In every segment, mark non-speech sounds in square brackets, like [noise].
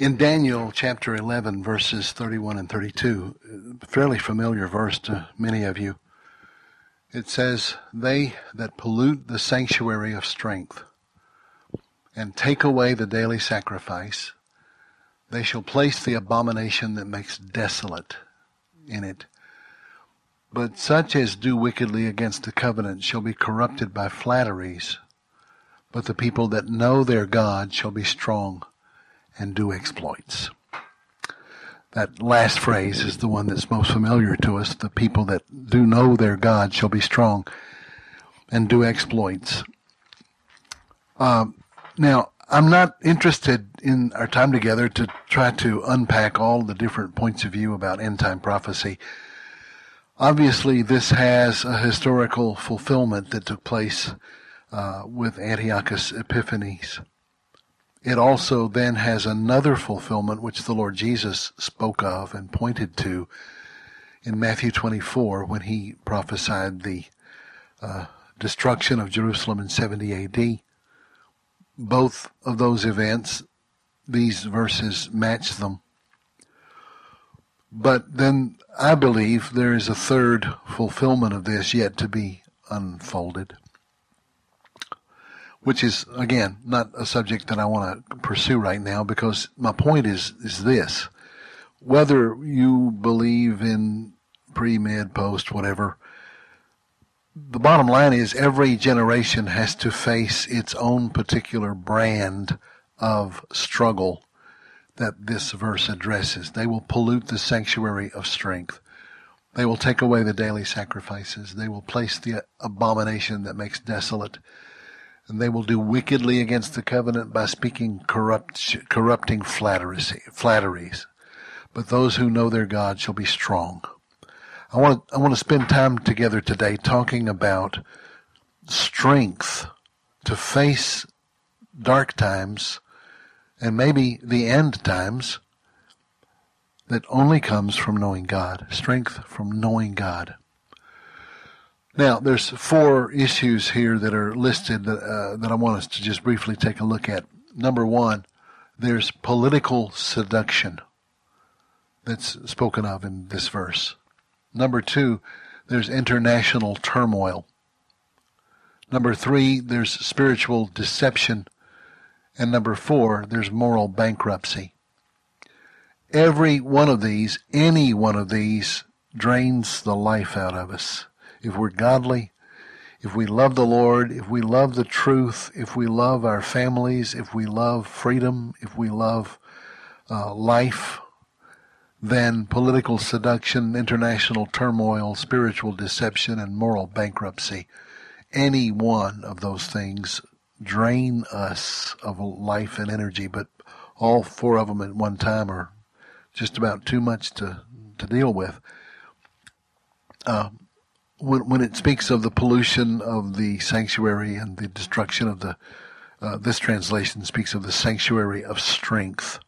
In Daniel chapter 11, verses 31 and 32, fairly familiar verse to many of you, it says, They that pollute the sanctuary of strength and take away the daily sacrifice, they shall place the abomination that makes desolate in it. But such as do wickedly against the covenant shall be corrupted by flatteries. But the people that know their God shall be strong and do exploits. That last phrase is the one that's most familiar to us. The people that do know their God shall be strong and do exploits. Um, now, I'm not interested in our time together to try to unpack all the different points of view about end time prophecy. Obviously, this has a historical fulfillment that took place uh, with Antiochus Epiphanes. It also then has another fulfillment which the Lord Jesus spoke of and pointed to in Matthew 24 when he prophesied the uh, destruction of Jerusalem in 70 AD. Both of those events, these verses match them. But then I believe there is a third fulfillment of this yet to be unfolded which is again not a subject that I want to pursue right now because my point is is this: whether you believe in pre med, post, whatever, the bottom line is every generation has to face its own particular brand of struggle that this verse addresses. They will pollute the sanctuary of strength. They will take away the daily sacrifices. They will place the abomination that makes desolate and they will do wickedly against the covenant by speaking corrupt, corrupting flatteries. But those who know their God shall be strong. I want to, I want to spend time together today talking about strength to face dark times and maybe the end times that only comes from knowing God. Strength from knowing God. Now, there's four issues here that are listed that, uh, that I want us to just briefly take a look at. Number one, there's political seduction that's spoken of in this verse. Number two, there's international turmoil. Number three, there's spiritual deception. And number four, there's moral bankruptcy. Every one of these, any one of these, drains the life out of us if we're godly, if we love the Lord, if we love the truth, if we love our families, if we love freedom, if we love uh, life, then political seduction, international turmoil, spiritual deception, and moral bankruptcy, any one of those things drain us of life and energy, but all four of them at one time are just about too much to, to deal with. Uh, when, when it speaks of the pollution of the sanctuary and the destruction of the, uh, this translation speaks of the sanctuary of strength.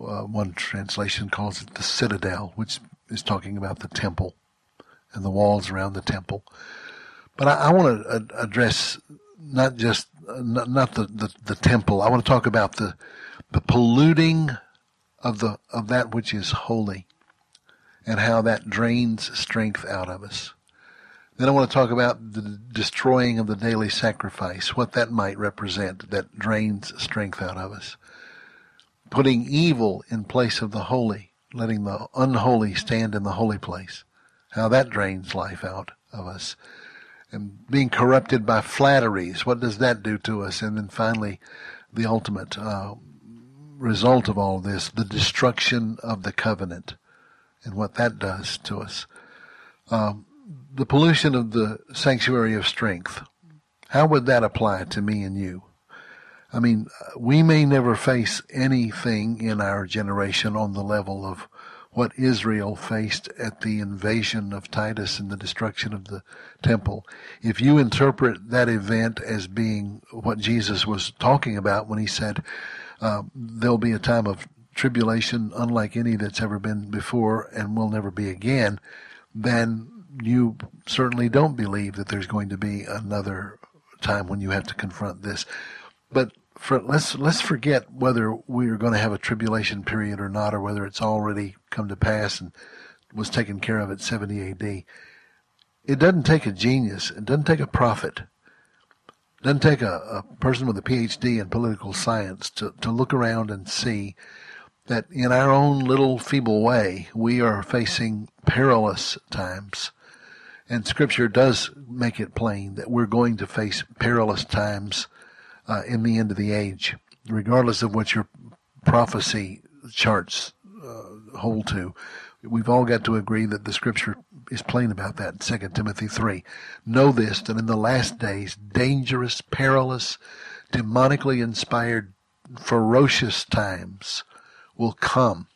Uh, one translation calls it the citadel, which is talking about the temple and the walls around the temple. But I, I want to ad- address not just uh, not, not the, the, the temple. I want to talk about the the polluting of the of that which is holy, and how that drains strength out of us. Then I want to talk about the destroying of the daily sacrifice, what that might represent that drains strength out of us. Putting evil in place of the holy, letting the unholy stand in the holy place, how that drains life out of us. And being corrupted by flatteries, what does that do to us? And then finally, the ultimate uh, result of all this, the destruction of the covenant and what that does to us. Um, the pollution of the sanctuary of strength, how would that apply to me and you? I mean, we may never face anything in our generation on the level of what Israel faced at the invasion of Titus and the destruction of the temple. If you interpret that event as being what Jesus was talking about when he said, uh, there'll be a time of tribulation unlike any that's ever been before and will never be again, then you certainly don't believe that there's going to be another time when you have to confront this. But for, let's let's forget whether we are going to have a tribulation period or not, or whether it's already come to pass and was taken care of at 70 AD. It doesn't take a genius. It doesn't take a prophet. It doesn't take a, a person with a PhD in political science to, to look around and see that in our own little feeble way, we are facing perilous times. And Scripture does make it plain that we're going to face perilous times uh, in the end of the age, regardless of what your prophecy charts uh, hold to. We've all got to agree that the Scripture is plain about that. 2 Timothy 3. Know this, that in the last days, dangerous, perilous, demonically inspired, ferocious times will come.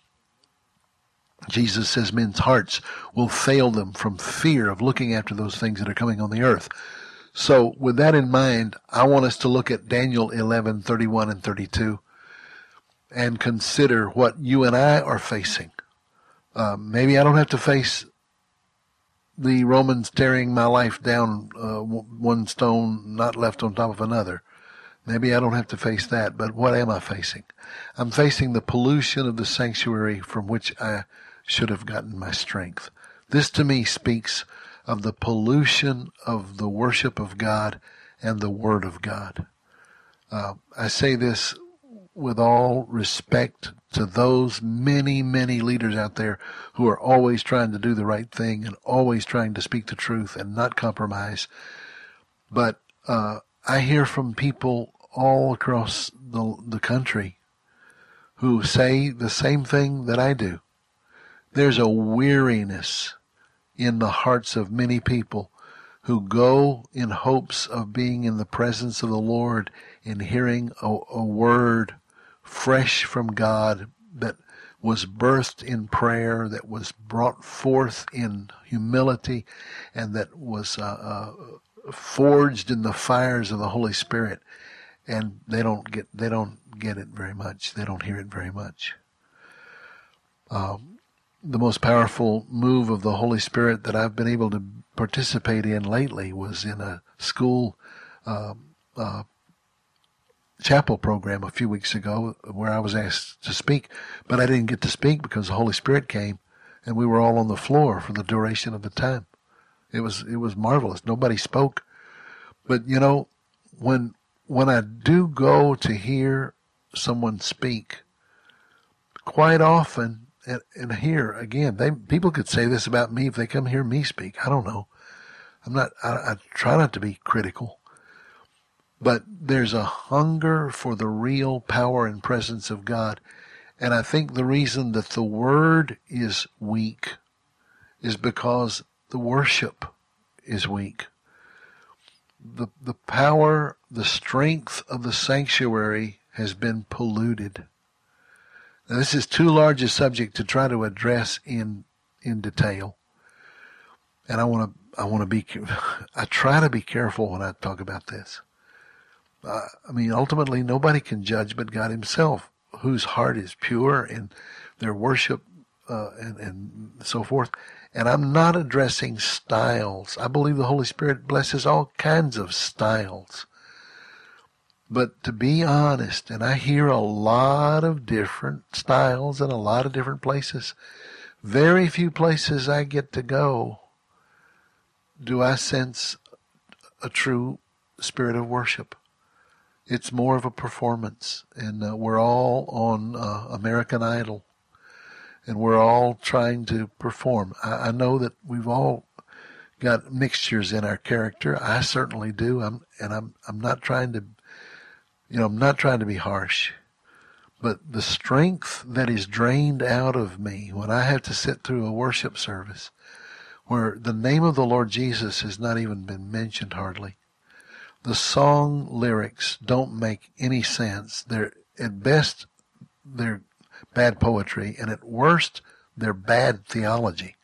Jesus says men's hearts will fail them from fear of looking after those things that are coming on the earth. So with that in mind, I want us to look at Daniel 11, 31 and 32 and consider what you and I are facing. Uh, maybe I don't have to face the Romans tearing my life down uh, one stone not left on top of another. Maybe I don't have to face that, but what am I facing? I'm facing the pollution of the sanctuary from which I should have gotten my strength. This to me speaks of the pollution of the worship of God and the Word of God. Uh, I say this with all respect to those many, many leaders out there who are always trying to do the right thing and always trying to speak the truth and not compromise. But uh, I hear from people all across the, the country who say the same thing that I do. There's a weariness in the hearts of many people who go in hopes of being in the presence of the Lord and hearing a, a word fresh from God that was birthed in prayer, that was brought forth in humility, and that was uh, uh, forged in the fires of the Holy Spirit. And they don't get they don't get it very much. They don't hear it very much. Um, the most powerful move of the Holy Spirit that I've been able to participate in lately was in a school uh, uh, chapel program a few weeks ago where I was asked to speak, but I didn't get to speak because the Holy Spirit came and we were all on the floor for the duration of the time. It was it was marvelous. Nobody spoke. But you know, when when I do go to hear someone speak, quite often and, and here again, they people could say this about me if they come hear me speak. I don't know. I'm not. I, I try not to be critical, but there's a hunger for the real power and presence of God, and I think the reason that the word is weak is because the worship is weak. The the power, the strength of the sanctuary has been polluted. Now, this is too large a subject to try to address in in detail, and I want to I want to be [laughs] I try to be careful when I talk about this. Uh, I mean, ultimately, nobody can judge but God Himself, whose heart is pure in their worship uh, and and so forth. And I'm not addressing styles. I believe the Holy Spirit blesses all kinds of styles. But to be honest, and I hear a lot of different styles in a lot of different places. Very few places I get to go do I sense a true spirit of worship. It's more of a performance, and uh, we're all on uh, American Idol, and we're all trying to perform. I, I know that we've all got mixtures in our character. I certainly do. I'm, and I'm, I'm not trying to you know, I'm not trying to be harsh, but the strength that is drained out of me when I have to sit through a worship service where the name of the Lord Jesus has not even been mentioned hardly. The song lyrics don't make any sense. They're at best they're bad poetry and at worst they're bad theology.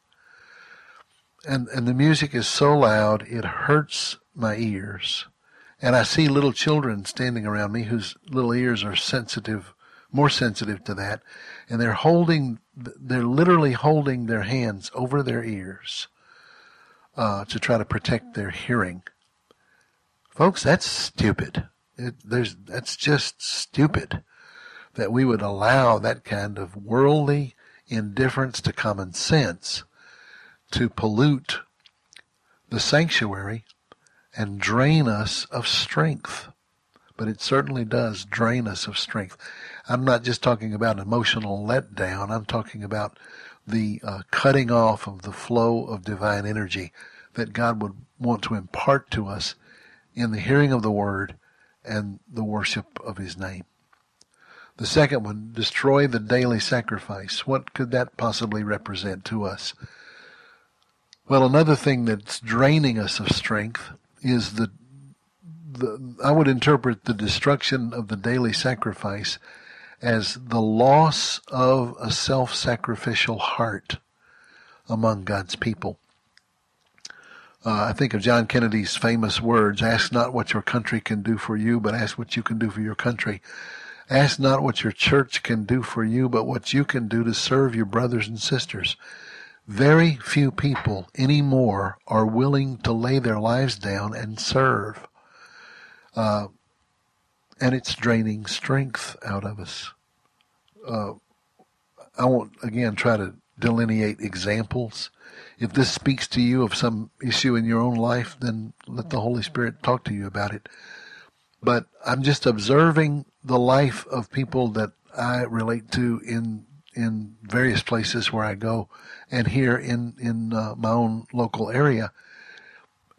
And and the music is so loud it hurts my ears and I see little children standing around me whose little ears are sensitive, more sensitive to that, and they're holding, they're literally holding their hands over their ears uh, to try to protect their hearing. Folks, that's stupid. It, there's, that's just stupid that we would allow that kind of worldly indifference to common sense to pollute the sanctuary and drain us of strength. But it certainly does drain us of strength. I'm not just talking about emotional letdown. I'm talking about the uh, cutting off of the flow of divine energy that God would want to impart to us in the hearing of the word and the worship of his name. The second one, destroy the daily sacrifice. What could that possibly represent to us? Well, another thing that's draining us of strength is the, the I would interpret the destruction of the daily sacrifice as the loss of a self-sacrificial heart among God's people. Uh, I think of John Kennedy's famous words, ask not what your country can do for you, but ask what you can do for your country. Ask not what your church can do for you, but what you can do to serve your brothers and sisters. Very few people anymore are willing to lay their lives down and serve. Uh, and it's draining strength out of us. Uh, I won't, again, try to delineate examples. If this speaks to you of some issue in your own life, then let the Holy Spirit talk to you about it. But I'm just observing the life of people that I relate to in in various places where I go, and here in in uh, my own local area.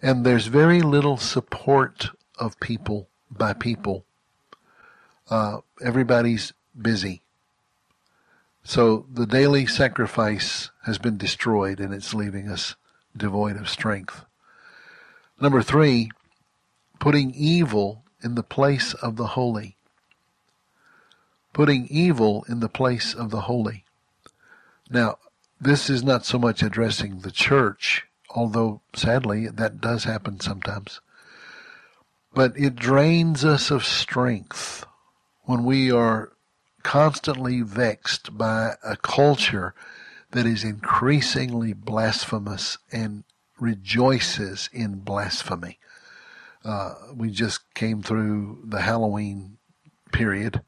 And there's very little support of people by people. Uh, everybody's busy. So the daily sacrifice has been destroyed and it's leaving us devoid of strength. Number three, putting evil in the place of the holy. Putting evil in the place of the holy. Now, this is not so much addressing the church, although sadly that does happen sometimes. But it drains us of strength when we are constantly vexed by a culture that is increasingly blasphemous and rejoices in blasphemy. Uh, we just came through the Halloween period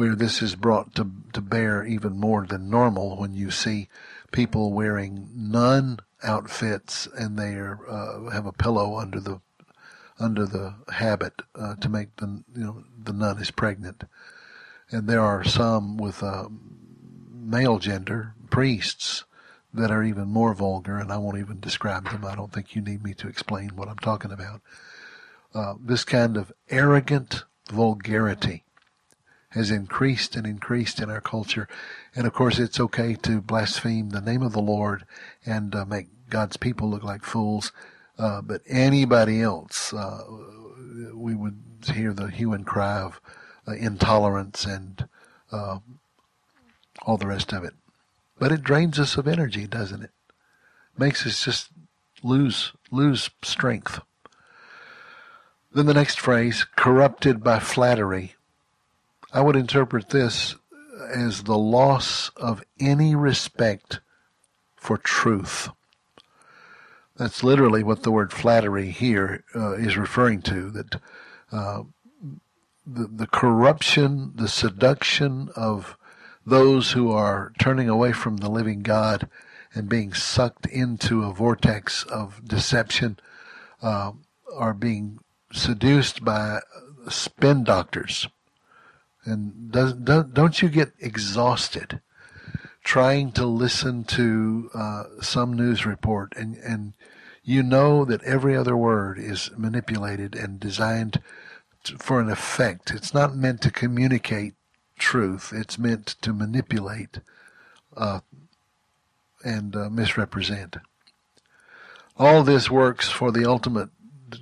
where this is brought to, to bear even more than normal when you see people wearing nun outfits and they are, uh, have a pillow under the under the habit uh, to make the you know the nun is pregnant, and there are some with uh, male gender priests that are even more vulgar, and I won't even describe them. I don't think you need me to explain what I'm talking about. Uh, this kind of arrogant vulgarity has increased and increased in our culture, and of course, it's okay to blaspheme the name of the Lord and uh, make God's people look like fools uh, but anybody else, uh, we would hear the hue and cry of uh, intolerance and uh, all the rest of it. But it drains us of energy, doesn't it? Makes us just lose lose strength. Then the next phrase, corrupted by flattery. I would interpret this as the loss of any respect for truth. That's literally what the word flattery here uh, is referring to. That uh, the the corruption, the seduction of those who are turning away from the living God and being sucked into a vortex of deception uh, are being seduced by spin doctors. And does, don't you get exhausted trying to listen to uh, some news report and, and you know that every other word is manipulated and designed to, for an effect. It's not meant to communicate truth. It's meant to manipulate uh, and uh, misrepresent. All this works for the ultimate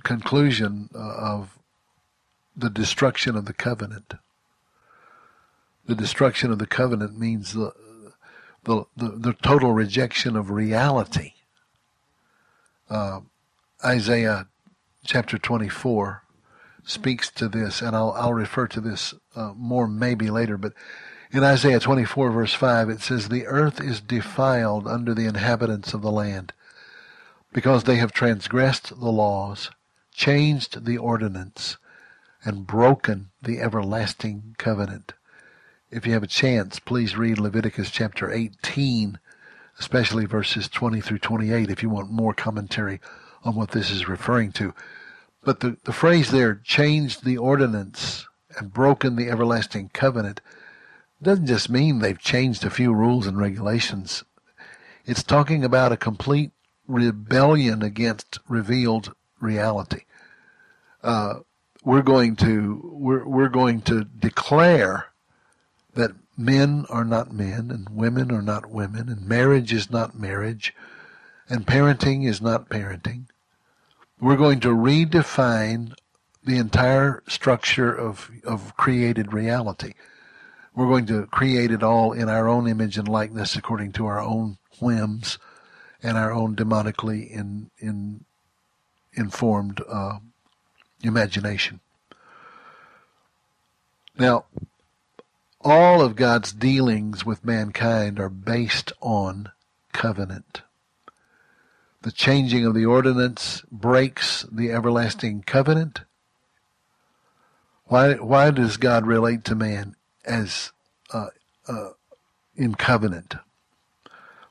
conclusion uh, of the destruction of the covenant. The destruction of the covenant means the the, the, the total rejection of reality uh, Isaiah chapter 24 speaks to this, and I'll, I'll refer to this uh, more maybe later, but in Isaiah 24 verse 5 it says, The earth is defiled under the inhabitants of the land, because they have transgressed the laws, changed the ordinance, and broken the everlasting covenant. If you have a chance, please read Leviticus chapter 18, especially verses 20 through 28 if you want more commentary on what this is referring to. But the, the phrase there, changed the ordinance and broken the everlasting covenant, doesn't just mean they've changed a few rules and regulations. It's talking about a complete rebellion against revealed reality. Uh, we're going to we're we're going to declare that men are not men and women are not women and marriage is not marriage and parenting is not parenting. We're going to redefine the entire structure of of created reality. We're going to create it all in our own image and likeness according to our own whims and our own demonically in, in, informed uh, imagination. Now, all of God's dealings with mankind are based on covenant. The changing of the ordinance breaks the everlasting covenant. Why, why does God relate to man as uh, uh, in covenant?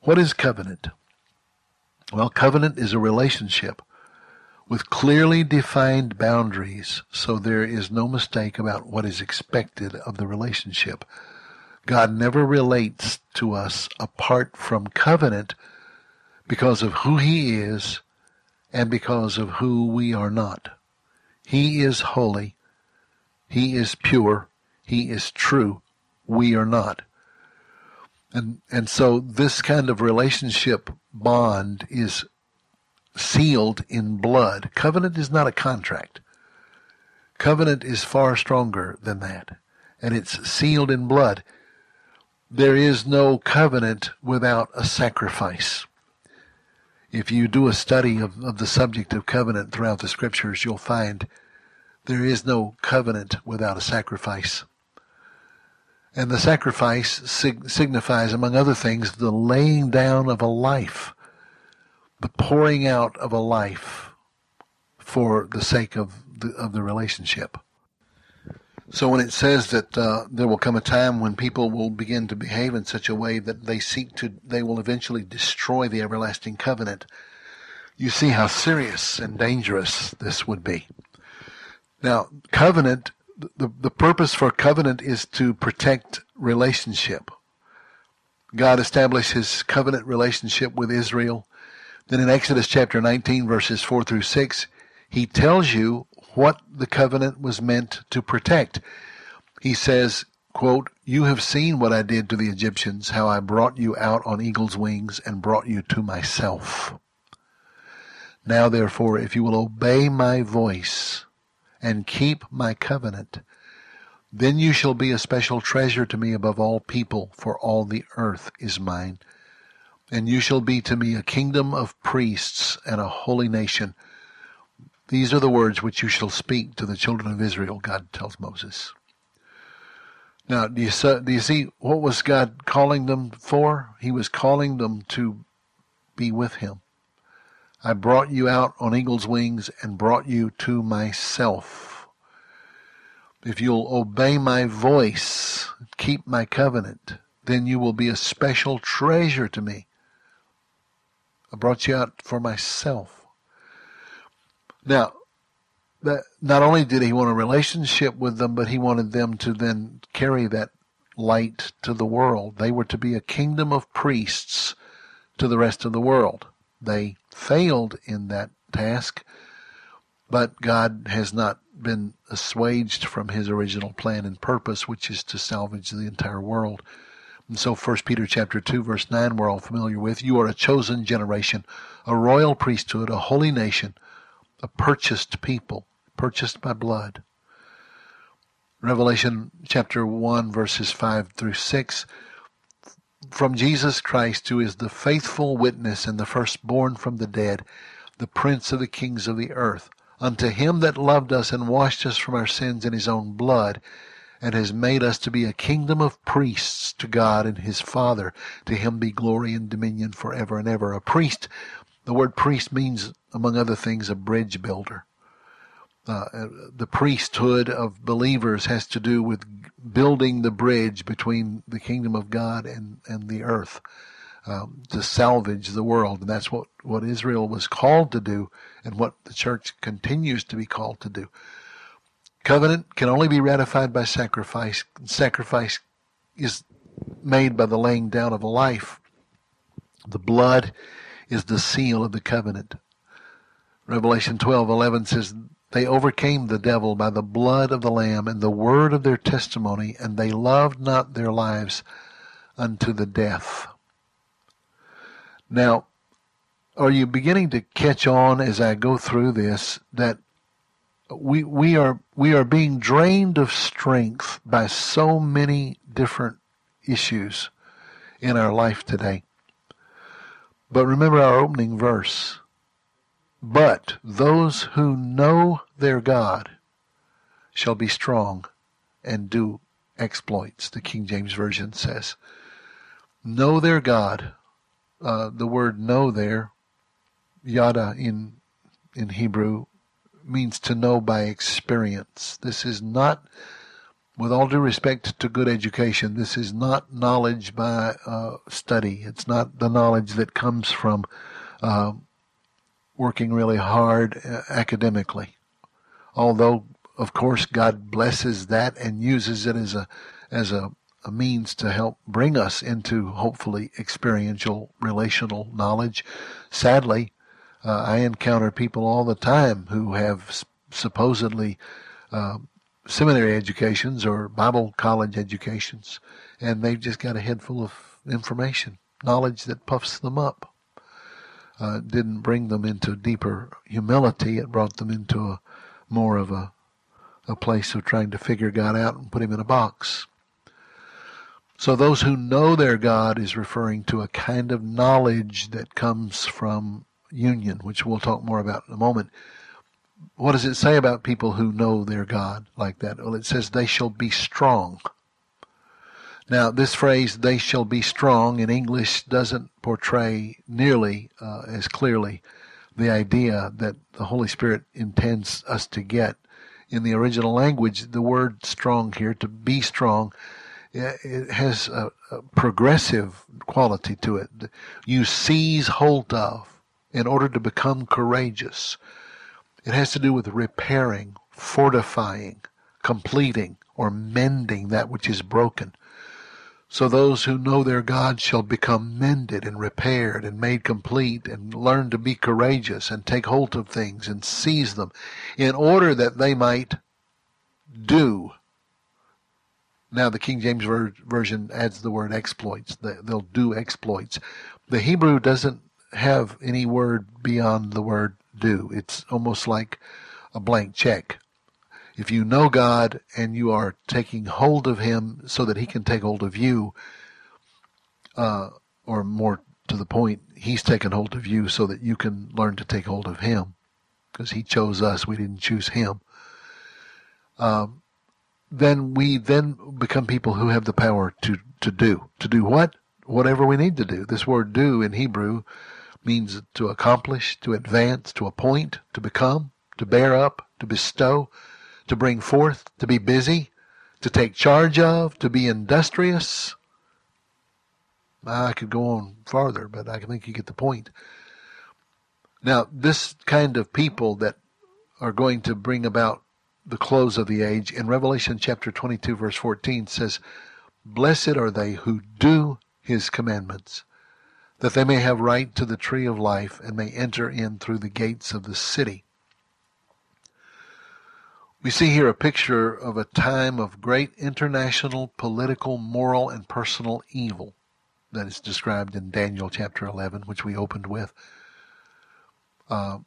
What is covenant? Well, covenant is a relationship with clearly defined boundaries, so there is no mistake about what is expected of the relationship. God never relates to us apart from covenant because of who He is and because of who we are not. He is holy. He is pure. He is true. We are not. And, and so this kind of relationship bond is sealed in blood. Covenant is not a contract. Covenant is far stronger than that. And it's sealed in blood. There is no covenant without a sacrifice. If you do a study of, of the subject of covenant throughout the scriptures, you'll find there is no covenant without a sacrifice. And the sacrifice sig- signifies, among other things, the laying down of a life, the pouring out of a life for the sake of the, of the relationship. So when it says that uh, there will come a time when people will begin to behave in such a way that they seek to, they will eventually destroy the everlasting covenant, you see how serious and dangerous this would be. Now, covenant the, the purpose for covenant is to protect relationship. God established his covenant relationship with Israel. Then in Exodus chapter 19 verses 4 through 6, he tells you what the covenant was meant to protect. He says, quote, You have seen what I did to the Egyptians, how I brought you out on eagle's wings and brought you to myself. Now therefore, if you will obey my voice, and keep my covenant. Then you shall be a special treasure to me above all people, for all the earth is mine. And you shall be to me a kingdom of priests and a holy nation. These are the words which you shall speak to the children of Israel, God tells Moses. Now, do you, do you see what was God calling them for? He was calling them to be with Him. I brought you out on eagle's wings and brought you to myself. If you'll obey my voice, keep my covenant, then you will be a special treasure to me. I brought you out for myself. Now, that not only did he want a relationship with them, but he wanted them to then carry that light to the world. They were to be a kingdom of priests to the rest of the world. They failed in that task, but God has not been assuaged from his original plan and purpose, which is to salvage the entire world. And so 1 Peter chapter 2 verse 9 we're all familiar with. You are a chosen generation, a royal priesthood, a holy nation, a purchased people, purchased by blood. Revelation chapter 1 verses 5 through 6 from Jesus Christ, who is the faithful witness and the firstborn from the dead, the prince of the kings of the earth, unto him that loved us and washed us from our sins in his own blood, and has made us to be a kingdom of priests to God and his Father. To him be glory and dominion forever and ever. A priest, the word priest means, among other things, a bridge builder. uh, the priesthood of believers has to do with building the bridge between the kingdom of God and, and the earth um, to salvage the world. And that's what, what Israel was called to do and what the church continues to be called to do. Covenant can only be ratified by sacrifice. Sacrifice is made by the laying down of a life. The blood is the seal of the covenant. Revelation 12:11 says they overcame the devil by the blood of the lamb and the word of their testimony and they loved not their lives unto the death. Now, are you beginning to catch on as I go through this that we we are we are being drained of strength by so many different issues in our life today. But remember our opening verse. But those who know their God shall be strong and do exploits, the King James Version says. Know their God. Uh, the word know there, yada in in Hebrew, means to know by experience. This is not, with all due respect to good education, this is not knowledge by uh, study. It's not the knowledge that comes from uh, working really hard uh, academically. Although, of course, God blesses that and uses it as a as a, a means to help bring us into hopefully experiential relational knowledge. Sadly, uh, I encounter people all the time who have supposedly uh, seminary educations or Bible college educations, and they've just got a head full of information, knowledge that puffs them up. Uh, didn't bring them into deeper humility. It brought them into a more of a a place of trying to figure God out and put him in a box. So those who know their God is referring to a kind of knowledge that comes from union, which we'll talk more about in a moment. What does it say about people who know their God like that? Well, it says they shall be strong. Now, this phrase, they shall be strong, in English doesn't portray nearly uh, as clearly the idea that the Holy Spirit intends us to get. In the original language, the word strong here, to be strong, it has a, a progressive quality to it. You seize hold of in order to become courageous. It has to do with repairing, fortifying, completing, or mending that which is broken. So those who know their God shall become mended and repaired and made complete and learn to be courageous and take hold of things and seize them in order that they might do. Now the King James Version adds the word exploits. They'll do exploits. The Hebrew doesn't have any word beyond the word do. It's almost like a blank check. If you know God and you are taking hold of Him so that He can take hold of you, uh, or more to the point, He's taken hold of you so that you can learn to take hold of Him, because He chose us. We didn't choose Him. Um, then we then become people who have the power to to do to do what whatever we need to do. This word "do" in Hebrew means to accomplish, to advance, to appoint, to become, to bear up, to bestow, to bring forth, to be busy, to take charge of, to be industrious. I could go on farther, but I think you get the point. Now, this kind of people that are going to bring about the close of the age in Revelation chapter 22 verse 14 says, Blessed are they who do his commandments that they may have right to the tree of life and may enter in through the gates of the city. We see here a picture of a time of great international, political, moral, and personal evil that is described in Daniel chapter 11, which we opened with. Uh,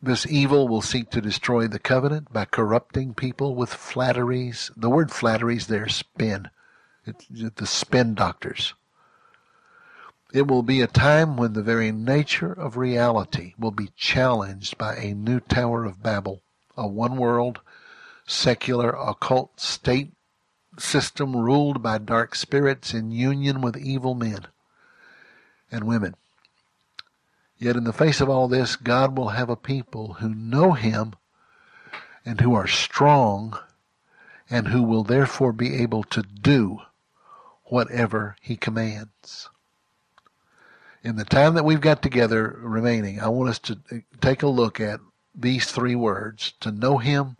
this evil will seek to destroy the covenant by corrupting people with flatteries. The word flatteries there, spin. It's the spin doctors. It will be a time when the very nature of reality will be challenged by a new Tower of Babel, a one world, secular, occult state system ruled by dark spirits in union with evil men and women. Yet in the face of all this, God will have a people who know Him and who are strong and who will therefore be able to do whatever he commands. In the time that we've got together remaining, I want us to take a look at these three words to know him,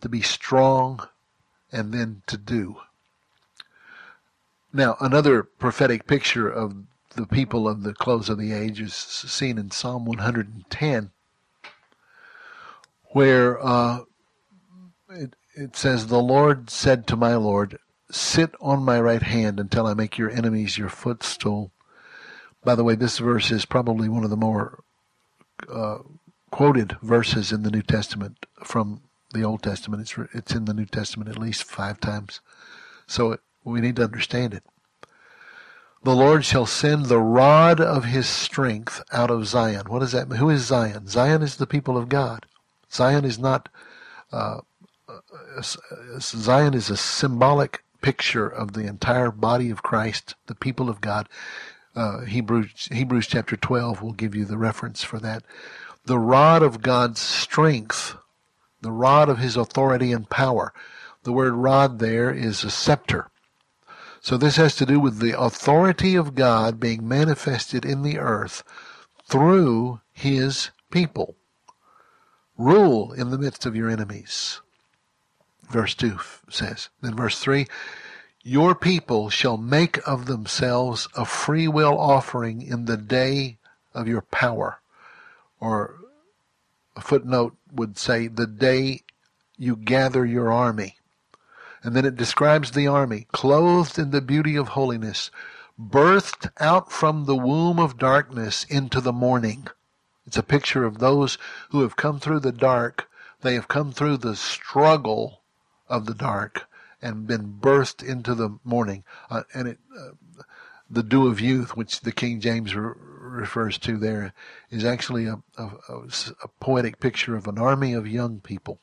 to be strong, and then to do. Now, another prophetic picture of the people of the close of the age is seen in Psalm 110, where uh, it, it says, The Lord said to my Lord, Sit on my right hand until I make your enemies your footstool. By the way, this verse is probably one of the more uh, quoted verses in the New Testament from the Old Testament. It's it's in the New Testament at least five times, so it, we need to understand it. The Lord shall send the rod of His strength out of Zion. What does that mean? Who is Zion? Zion is the people of God. Zion is not. Uh, uh Zion is a symbolic picture of the entire body of Christ, the people of God. Uh, Hebrews Hebrews chapter 12 will give you the reference for that. The rod of God's strength, the rod of his authority and power. The word rod there is a scepter. So this has to do with the authority of God being manifested in the earth through his people. Rule in the midst of your enemies verse 2 says. Then verse 3 Your people shall make of themselves a free will offering in the day of your power. Or a footnote would say, the day you gather your army. And then it describes the army, clothed in the beauty of holiness, birthed out from the womb of darkness into the morning. It's a picture of those who have come through the dark. They have come through the struggle of the dark and been birthed into the morning. Uh, and it, uh, the dew of youth, which the King James re- refers to there, is actually a, a, a, poetic picture of an army of young people.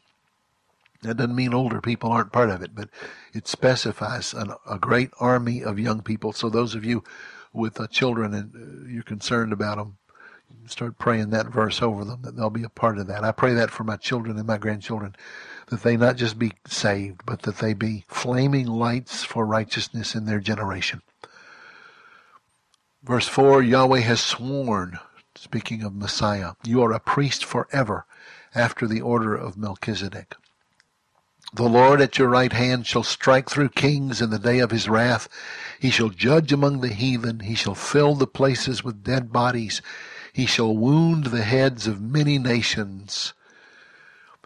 That doesn't mean older people aren't part of it, but it specifies an, a great army of young people. So those of you with uh, children and uh, you're concerned about them, start praying that verse over them that they'll be a part of that. I pray that for my children and my grandchildren that they not just be saved, but that they be flaming lights for righteousness in their generation. Verse 4 Yahweh has sworn, speaking of Messiah, you are a priest forever after the order of Melchizedek. The Lord at your right hand shall strike through kings in the day of his wrath. He shall judge among the heathen. He shall fill the places with dead bodies. He shall wound the heads of many nations.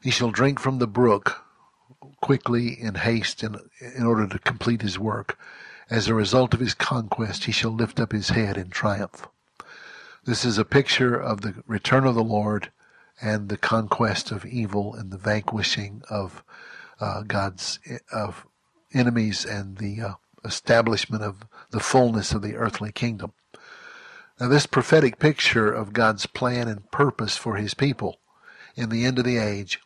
He shall drink from the brook quickly in haste in, in order to complete his work. As a result of his conquest, he shall lift up his head in triumph. This is a picture of the return of the Lord and the conquest of evil and the vanquishing of uh, God's of enemies and the uh, establishment of the fullness of the earthly kingdom. Now, this prophetic picture of God's plan and purpose for his people in the end of the age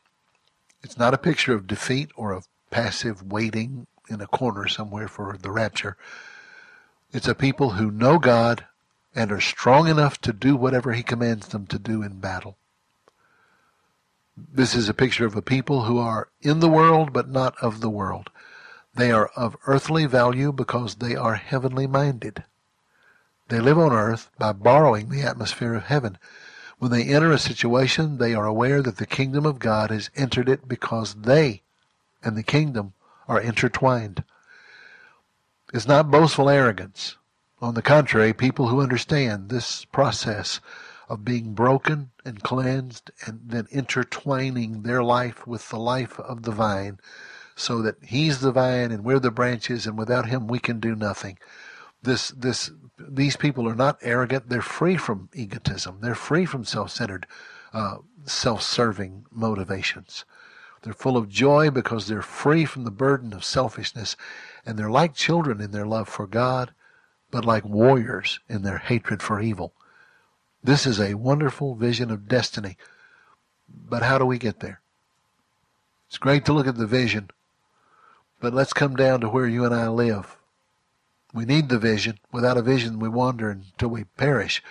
it's not a picture of defeat or of passive waiting in a corner somewhere for the rapture. It's a people who know God and are strong enough to do whatever He commands them to do in battle. This is a picture of a people who are in the world but not of the world. They are of earthly value because they are heavenly minded. They live on earth by borrowing the atmosphere of heaven. When they enter a situation, they are aware that the kingdom of God has entered it because they and the kingdom are intertwined. It's not boastful arrogance. On the contrary, people who understand this process of being broken and cleansed and then intertwining their life with the life of the vine so that he's the vine and we're the branches and without him we can do nothing. This this these people are not arrogant. They're free from egotism. They're free from self-centered, uh, self-serving motivations. They're full of joy because they're free from the burden of selfishness, and they're like children in their love for God, but like warriors in their hatred for evil. This is a wonderful vision of destiny. But how do we get there? It's great to look at the vision, but let's come down to where you and I live. We need the vision. Without a vision, we wander until we perish.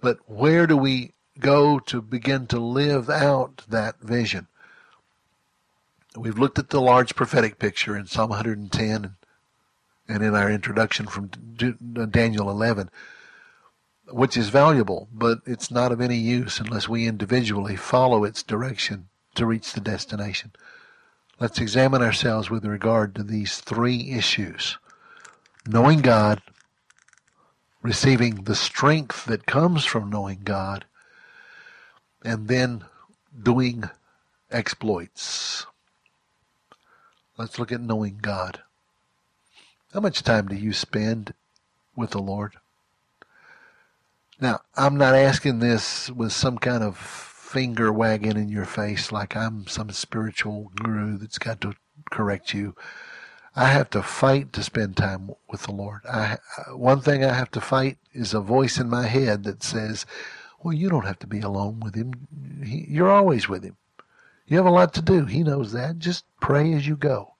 But where do we go to begin to live out that vision? We've looked at the large prophetic picture in Psalm 110 and in our introduction from Daniel 11, which is valuable, but it's not of any use unless we individually follow its direction to reach the destination. Let's examine ourselves with regard to these three issues knowing God, receiving the strength that comes from knowing God, and then doing exploits. Let's look at knowing God. How much time do you spend with the Lord? Now, I'm not asking this with some kind of finger wagging in your face like I'm some spiritual guru that's got to correct you. I have to fight to spend time with the Lord. I, uh, one thing I have to fight is a voice in my head that says, well, you don't have to be alone with him. He, you're always with him. You have a lot to do. He knows that. Just pray as you go.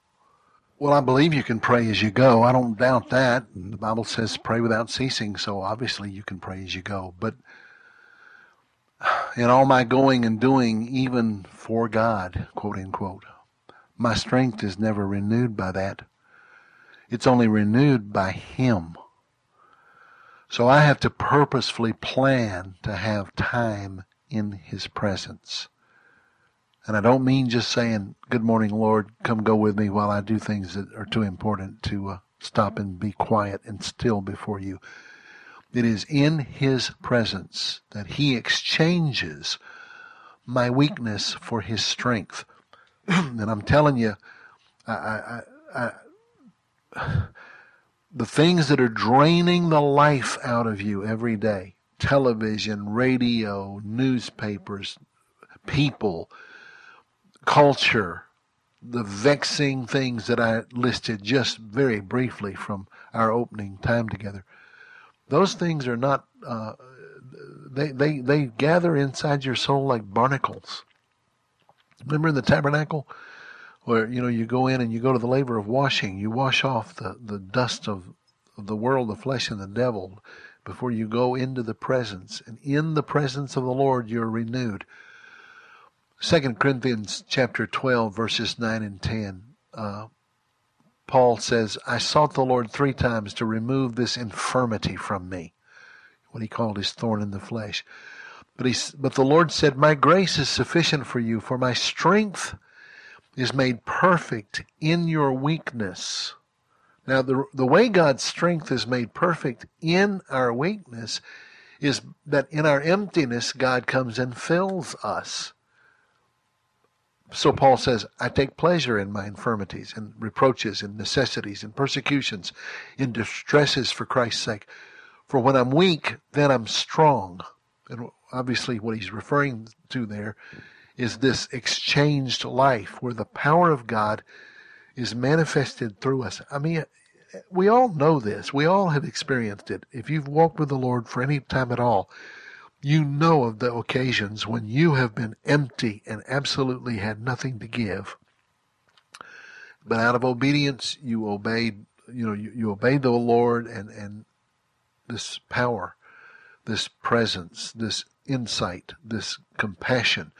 Well, I believe you can pray as you go. I don't doubt that. The Bible says pray without ceasing, so obviously you can pray as you go. But in all my going and doing, even for God, quote unquote, my strength is never renewed by that. It's only renewed by Him. So I have to purposefully plan to have time in His presence. And I don't mean just saying, Good morning, Lord, come go with me while I do things that are too important to uh, stop and be quiet and still before you. It is in His presence that He exchanges my weakness for His strength. [clears throat] and I'm telling you, I, I, I, the things that are draining the life out of you every day television, radio, newspapers, people, culture, the vexing things that I listed just very briefly from our opening time together. Those things are not, uh, they, they, they gather inside your soul like barnacles. Remember in the tabernacle where, you know, you go in and you go to the laver of washing, you wash off the, the dust of, the world, the flesh, and the devil before you go into the presence. And in the presence of the Lord, you're renewed. Second Corinthians chapter 12, verses 9 and 10. Uh, Paul says, I sought the Lord three times to remove this infirmity from me, what he called his thorn in the flesh. But, he, but the Lord said, My grace is sufficient for you, for my strength is made perfect in your weakness. Now, the, the way God's strength is made perfect in our weakness is that in our emptiness, God comes and fills us. So Paul says, I take pleasure in my infirmities and reproaches and necessities and persecutions, in distresses for Christ's sake. For when I'm weak, then I'm strong. And obviously, what he's referring to there is this exchanged life where the power of God is manifested through us. I mean, we all know this. We all have experienced it. If you've walked with the Lord for any time at all, you know of the occasions when you have been empty and absolutely had nothing to give. But out of obedience, you obeyed, you know, you, you obeyed the Lord and, and this power, this presence, this insight, this compassion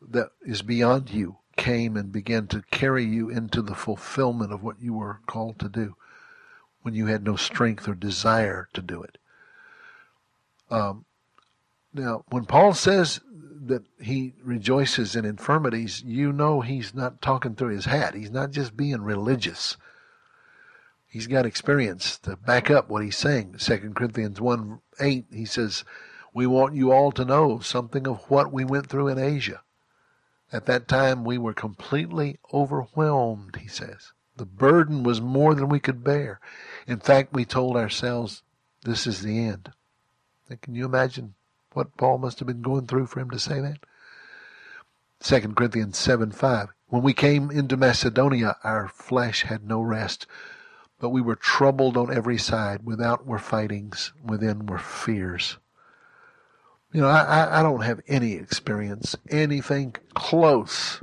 that is beyond you came and began to carry you into the fulfillment of what you were called to do when you had no strength or desire to do it. Um, now, when Paul says that he rejoices in infirmities, you know he's not talking through his hat. He's not just being religious. He's got experience to back up what he's saying. Second Corinthians 1 8, he says, We want you all to know something of what we went through in Asia. At that time, we were completely overwhelmed, he says. The burden was more than we could bear. In fact, we told ourselves, this is the end. can you imagine what Paul must have been going through for him to say that. 2 Corinthians 7 5. When we came into Macedonia, our flesh had no rest, but we were troubled on every side. Without were fightings, within were fears. You know, I, I don't have any experience, anything close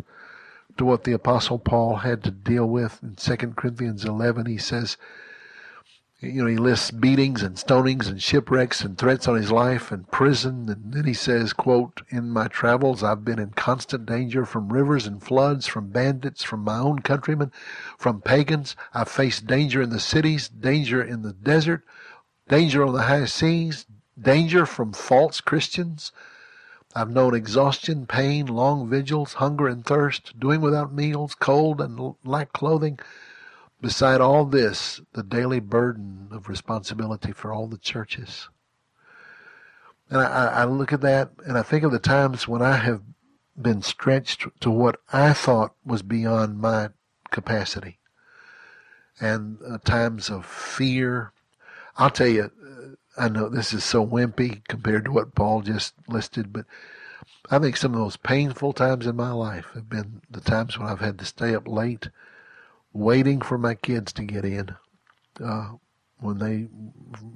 to what the Apostle Paul had to deal with in 2 Corinthians 11. He says, you know, he lists beatings and stonings and shipwrecks and threats on his life and prison. And then he says, quote, in my travels, I've been in constant danger from rivers and floods, from bandits, from my own countrymen, from pagans. I've faced danger in the cities, danger in the desert, danger on the high seas, danger from false Christians. I've known exhaustion, pain, long vigils, hunger and thirst, doing without meals, cold and lack clothing. Beside all this, the daily burden of responsibility for all the churches. And I, I look at that and I think of the times when I have been stretched to what I thought was beyond my capacity. And uh, times of fear. I'll tell you, I know this is so wimpy compared to what Paul just listed, but I think some of those painful times in my life have been the times when I've had to stay up late waiting for my kids to get in uh, when they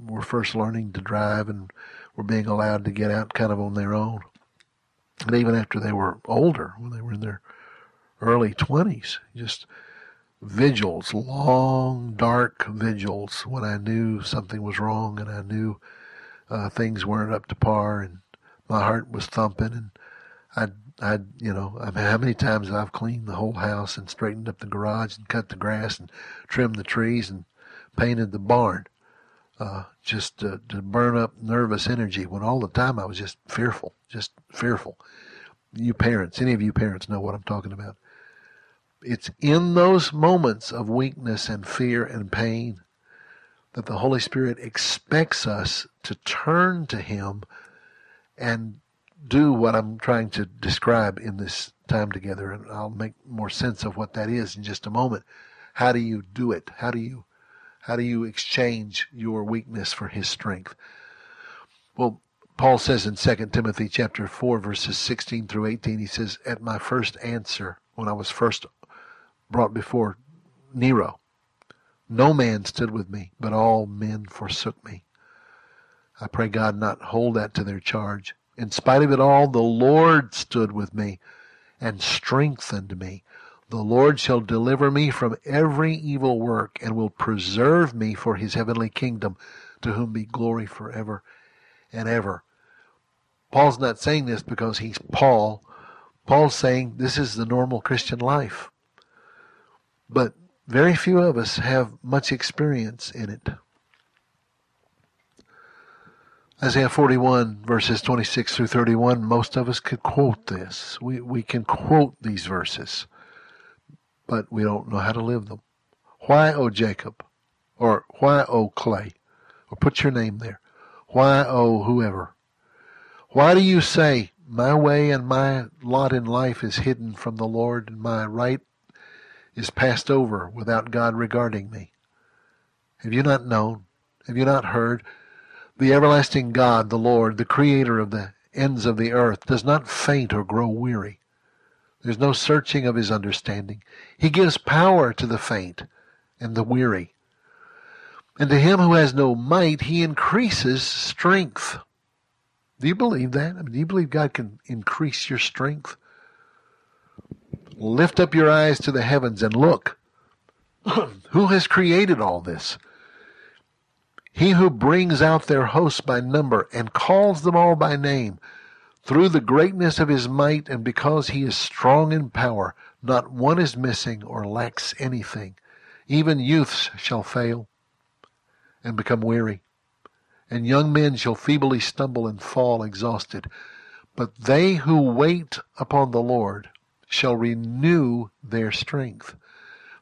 were first learning to drive and were being allowed to get out kind of on their own. And even after they were older, when they were in their early 20s, just vigils, long, dark vigils when I knew something was wrong and I knew uh, things weren't up to par and my heart was thumping and I'd I, you know, I mean, how many times I've cleaned the whole house and straightened up the garage and cut the grass and trimmed the trees and painted the barn, uh, just to, to burn up nervous energy when all the time I was just fearful, just fearful. You parents, any of you parents know what I'm talking about. It's in those moments of weakness and fear and pain that the Holy Spirit expects us to turn to Him and do what I'm trying to describe in this time together, and I'll make more sense of what that is in just a moment. How do you do it? How do you how do you exchange your weakness for his strength? Well, Paul says in 2 Timothy chapter 4 verses 16 through 18 he says at my first answer when I was first brought before Nero no man stood with me but all men forsook me. I pray God not hold that to their charge in spite of it all, the Lord stood with me and strengthened me. The Lord shall deliver me from every evil work and will preserve me for his heavenly kingdom, to whom be glory forever and ever. Paul's not saying this because he's Paul. Paul's saying this is the normal Christian life. But very few of us have much experience in it. Isaiah 41 verses 26 through 31, most of us could quote this. We, we can quote these verses, but we don't know how to live them. Why, O Jacob? Or why, O clay? Or put your name there. Why, O whoever? Why do you say, my way and my lot in life is hidden from the Lord and my right is passed over without God regarding me? Have you not known? Have you not heard? The everlasting God, the Lord, the creator of the ends of the earth, does not faint or grow weary. There's no searching of his understanding. He gives power to the faint and the weary. And to him who has no might, he increases strength. Do you believe that? I mean, do you believe God can increase your strength? Lift up your eyes to the heavens and look. [clears throat] who has created all this? He who brings out their hosts by number and calls them all by name, through the greatness of his might and because he is strong in power, not one is missing or lacks anything. Even youths shall fail and become weary, and young men shall feebly stumble and fall exhausted. But they who wait upon the Lord shall renew their strength.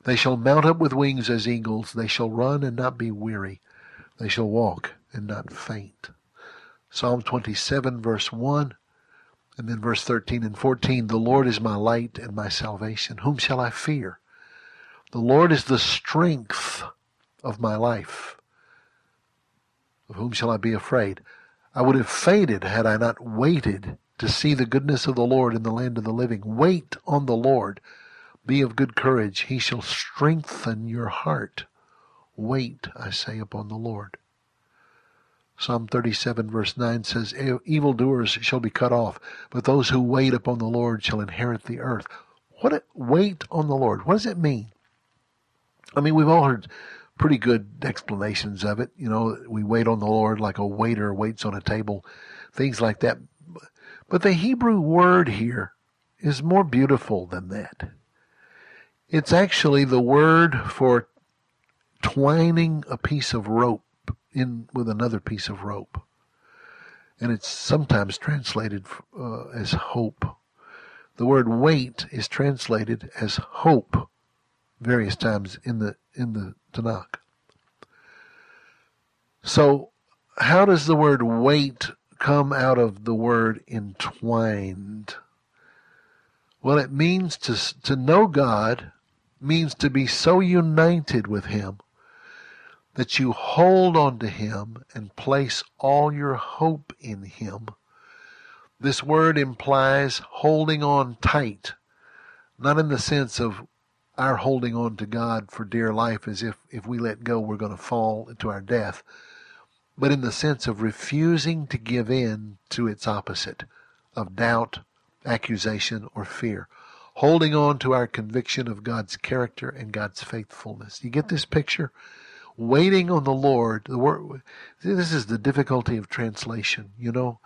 They shall mount up with wings as eagles. They shall run and not be weary. They shall walk and not faint. Psalm 27 verse 1 and then verse 13 and 14. The Lord is my light and my salvation. Whom shall I fear? The Lord is the strength of my life. Of whom shall I be afraid? I would have fainted had I not waited to see the goodness of the Lord in the land of the living. Wait on the Lord. Be of good courage. He shall strengthen your heart. Wait, I say, upon the Lord. Psalm 37 verse 9 says, evildoers shall be cut off, but those who wait upon the Lord shall inherit the earth. What, wait on the Lord. What does it mean? I mean, we've all heard pretty good explanations of it. You know, we wait on the Lord like a waiter waits on a table, things like that. But the Hebrew word here is more beautiful than that. It's actually the word for twining a piece of rope in with another piece of rope. And it's sometimes translated uh, as hope. The word wait is translated as hope various times in the in the Tanakh. So, how does the word wait come out of the word entwined? Well, it means to to know God means to be so united with Him that you hold on to Him and place all your hope in Him. This word implies holding on tight, not in the sense of our holding on to God for dear life as if if we let go we're going to fall into our death, but in the sense of refusing to give in to its opposite of doubt, accusation, or fear. Holding on to our conviction of God's character and God's faithfulness. You get this picture? Waiting on the Lord. The word. This is the difficulty of translation. You know,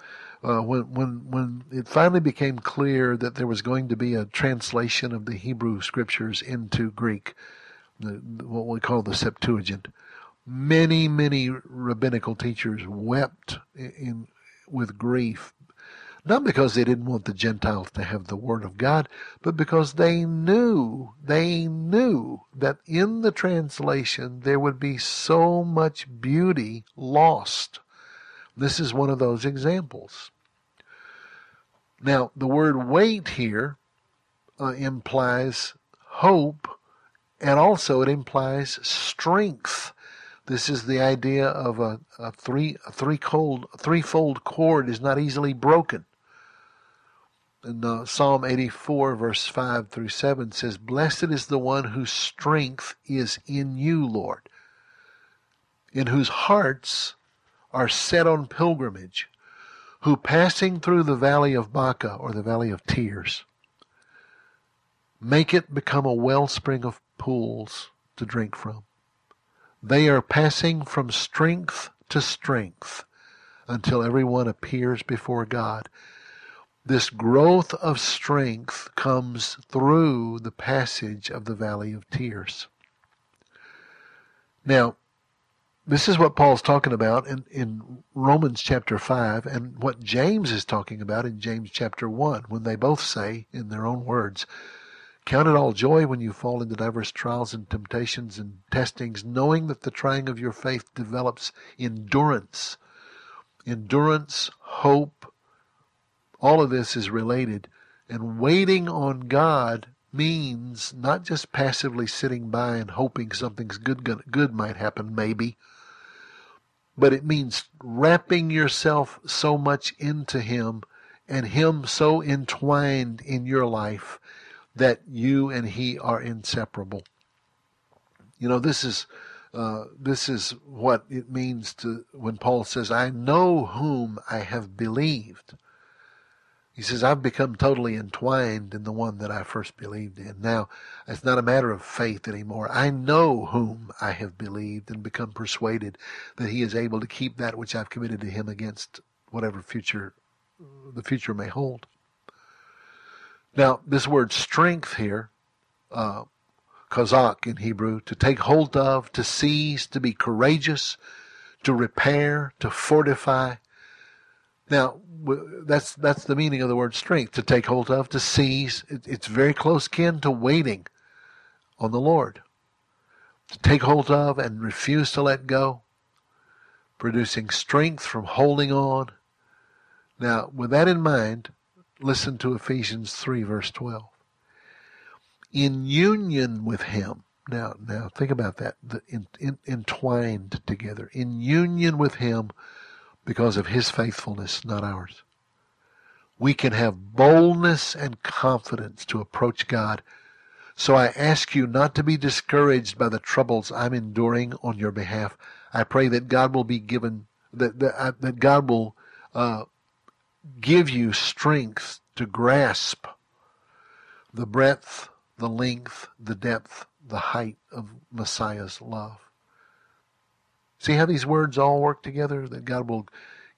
uh, when when when it finally became clear that there was going to be a translation of the Hebrew scriptures into Greek, the, what we call the Septuagint, many many rabbinical teachers wept in with grief not because they didn't want the Gentiles to have the Word of God, but because they knew, they knew that in the translation there would be so much beauty lost. This is one of those examples. Now, the word wait here uh, implies hope and also it implies strength. This is the idea of a, a three a threefold threefold cord is not easily broken. And uh, Psalm 84 verse 5 through 7 says, "Blessed is the one whose strength is in you, Lord, in whose hearts are set on pilgrimage, who passing through the valley of Baca, or the valley of tears, make it become a wellspring of pools to drink from. They are passing from strength to strength until everyone appears before God. This growth of strength comes through the passage of the valley of tears. Now, this is what Paul's talking about in, in Romans chapter 5 and what James is talking about in James chapter 1 when they both say, in their own words, Count it all joy when you fall into diverse trials and temptations and testings, knowing that the trying of your faith develops endurance. Endurance, hope, all of this is related. And waiting on God means not just passively sitting by and hoping something's good good might happen, maybe but it means wrapping yourself so much into Him and Him so entwined in your life that you and He are inseparable. You know, this is uh, this is what it means to when Paul says, "I know whom I have believed." He says, I've become totally entwined in the one that I first believed in. Now, it's not a matter of faith anymore. I know whom I have believed and become persuaded that he is able to keep that which I've committed to him against whatever future the future may hold. Now, this word strength here, uh, chazak in Hebrew, to take hold of, to seize, to be courageous, to repair, to fortify. Now, that's that's the meaning of the word strength to take hold of to seize. It's very close kin to waiting on the lord. To take hold of and refuse to let go. Producing strength from holding on. Now with that in mind listen to ephesians 3 verse 12 in union with him now now think about that the, in, in, entwined together in union with him because of his faithfulness, not ours. We can have boldness and confidence to approach God. So I ask you not to be discouraged by the troubles I'm enduring on your behalf. I pray that God will be given, that, that, that God will uh, give you strength to grasp the breadth, the length, the depth, the height of Messiah's love. See how these words all work together? That God will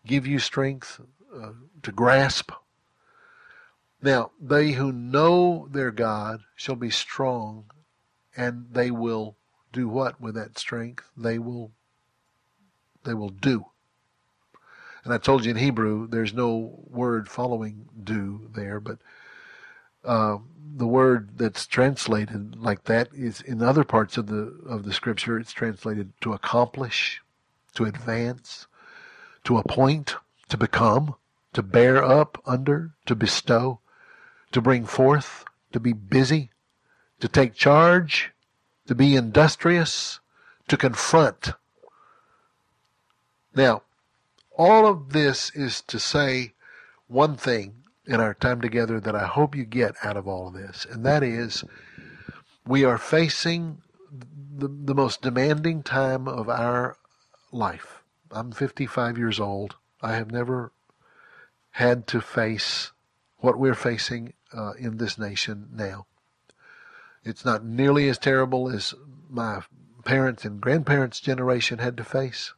give you strength uh, to grasp. Now, they who know their God shall be strong, and they will do what with that strength? They will they will do. And I told you in Hebrew, there's no word following do there, but uh, the word that's translated like that is in other parts of the of the scripture. It's translated to accomplish, to advance, to appoint, to become, to bear up under, to bestow, to bring forth, to be busy, to take charge, to be industrious, to confront. Now, all of this is to say one thing in our time together that I hope you get out of all of this, and that is we are facing the, the most demanding time of our life. I'm 55 years old. I have never had to face what we're facing uh, in this nation now. It's not nearly as terrible as my parents and grandparents' generation had to face,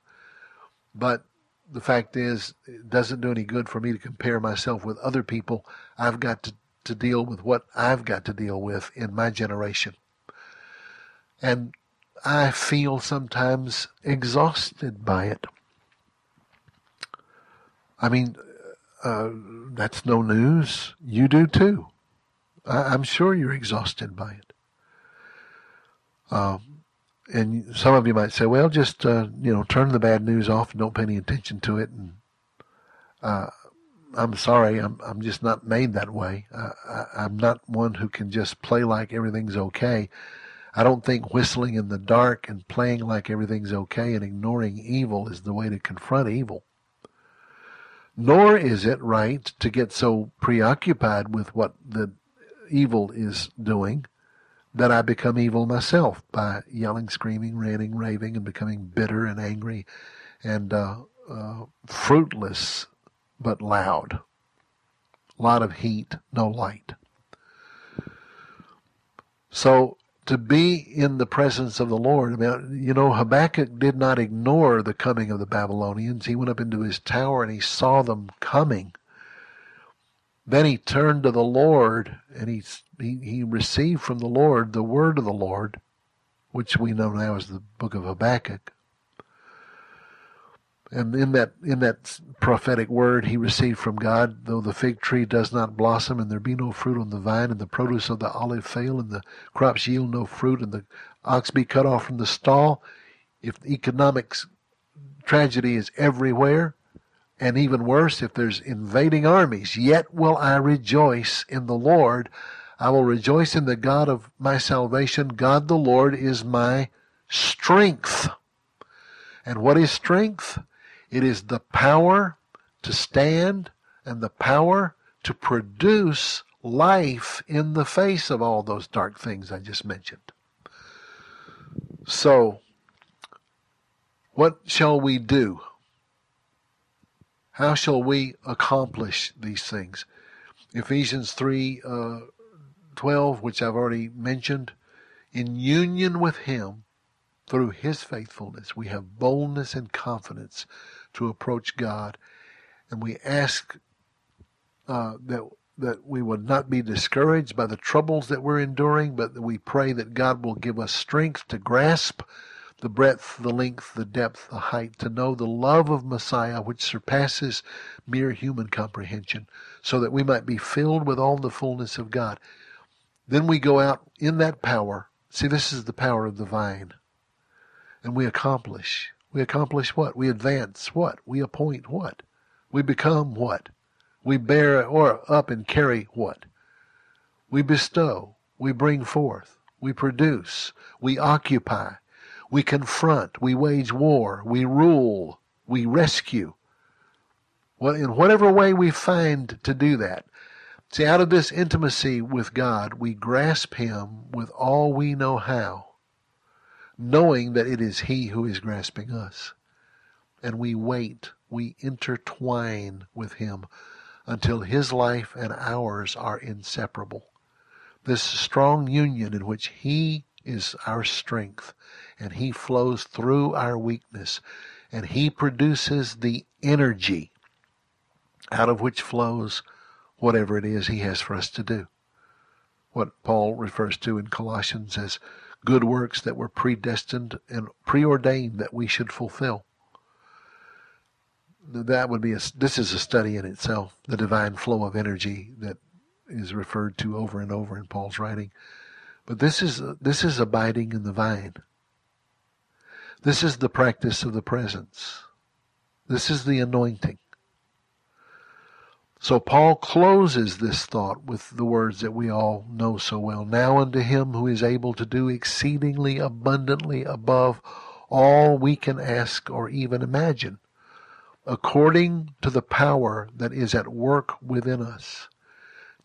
but the fact is, it doesn't do any good for me to compare myself with other people. I've got to, to deal with what I've got to deal with in my generation. And I feel sometimes exhausted by it. I mean, uh, that's no news. You do too. I, am sure you're exhausted by it. Um, and some of you might say, well, just uh, you know, turn the bad news off and don't pay any attention to it. And uh, I'm sorry, I'm I'm just not made that way. Uh, I, I'm not one who can just play like everything's okay. I don't think whistling in the dark and playing like everything's okay and ignoring evil is the way to confront evil. Nor is it right to get so preoccupied with what the evil is doing that I become evil myself by yelling, screaming, ranting, raving, and becoming bitter and angry and uh, uh, fruitless but loud. A lot of heat, no light. So to be in the presence of the Lord, I mean, you know, Habakkuk did not ignore the coming of the Babylonians. He went up into his tower and he saw them coming. Then he turned to the Lord and he, he, he received from the Lord the word of the Lord, which we know now as the book of Habakkuk. And in that in that prophetic word he received from God, though the fig tree does not blossom, and there be no fruit on the vine, and the produce of the olive fail, and the crops yield no fruit, and the ox be cut off from the stall, if economic tragedy is everywhere, and even worse, if there's invading armies, yet will I rejoice in the Lord. I will rejoice in the God of my salvation. God the Lord is my strength. And what is strength? It is the power to stand and the power to produce life in the face of all those dark things I just mentioned. So, what shall we do? How shall we accomplish these things? Ephesians 3 uh, 12, which I've already mentioned, in union with Him, through His faithfulness, we have boldness and confidence to approach God. And we ask uh, that that we would not be discouraged by the troubles that we're enduring, but that we pray that God will give us strength to grasp the breadth, the length, the depth, the height, to know the love of Messiah which surpasses mere human comprehension, so that we might be filled with all the fullness of God. Then we go out in that power. See, this is the power of the vine. And we accomplish. We accomplish what? We advance what? We appoint what? We become what? We bear or up and carry what? We bestow. We bring forth. We produce. We occupy. We confront, we wage war, we rule, we rescue. Well, in whatever way we find to do that. See, out of this intimacy with God, we grasp Him with all we know how, knowing that it is He who is grasping us. And we wait, we intertwine with Him until His life and ours are inseparable. This strong union in which He is our strength, and He flows through our weakness, and He produces the energy out of which flows whatever it is He has for us to do. What Paul refers to in Colossians as good works that were predestined and preordained that we should fulfill. That would be a, this is a study in itself, the divine flow of energy that is referred to over and over in Paul's writing. But this is, this is abiding in the vine. This is the practice of the presence. This is the anointing. So Paul closes this thought with the words that we all know so well. Now unto him who is able to do exceedingly abundantly above all we can ask or even imagine, according to the power that is at work within us.